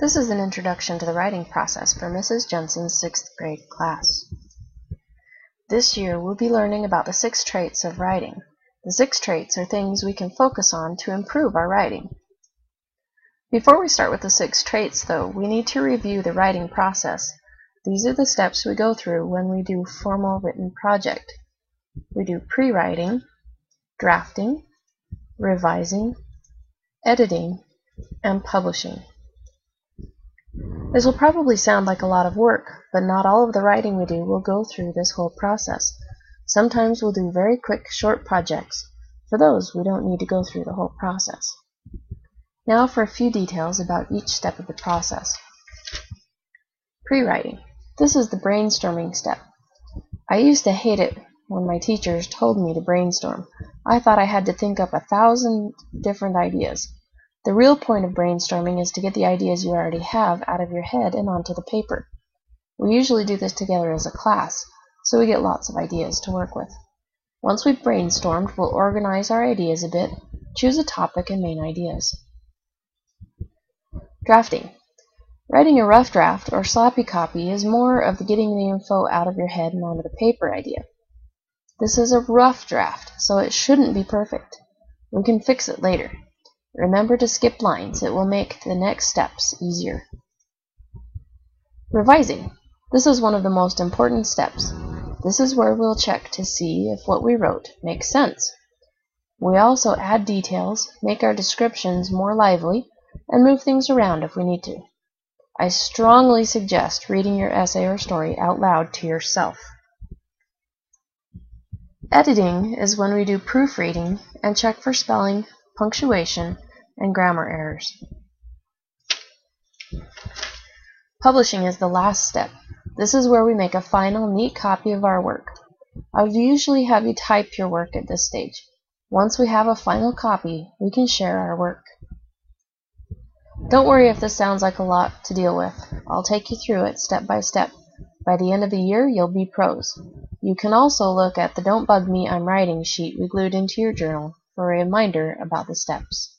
This is an introduction to the writing process for Mrs. Jensen's sixth grade class. This year we'll be learning about the six traits of writing. The six traits are things we can focus on to improve our writing. Before we start with the six traits, though, we need to review the writing process. These are the steps we go through when we do formal written project. We do pre-writing, drafting, revising, editing, and publishing. This will probably sound like a lot of work, but not all of the writing we do will go through this whole process. Sometimes we'll do very quick, short projects. For those, we don't need to go through the whole process. Now for a few details about each step of the process. Pre-writing. This is the brainstorming step. I used to hate it when my teachers told me to brainstorm. I thought I had to think up a thousand different ideas. The real point of brainstorming is to get the ideas you already have out of your head and onto the paper. We usually do this together as a class, so we get lots of ideas to work with. Once we've brainstormed, we'll organize our ideas a bit, choose a topic and main ideas. Drafting. Writing a rough draft or sloppy copy is more of the getting the info out of your head and onto the paper idea. This is a rough draft, so it shouldn't be perfect. We can fix it later. Remember to skip lines. It will make the next steps easier. Revising. This is one of the most important steps. This is where we'll check to see if what we wrote makes sense. We also add details, make our descriptions more lively, and move things around if we need to. I strongly suggest reading your essay or story out loud to yourself. Editing is when we do proofreading and check for spelling, punctuation, and grammar errors. Publishing is the last step. This is where we make a final, neat copy of our work. I would usually have you type your work at this stage. Once we have a final copy, we can share our work. Don't worry if this sounds like a lot to deal with. I'll take you through it step by step. By the end of the year, you'll be pros. You can also look at the Don't Bug Me, I'm Writing sheet we glued into your journal for a reminder about the steps.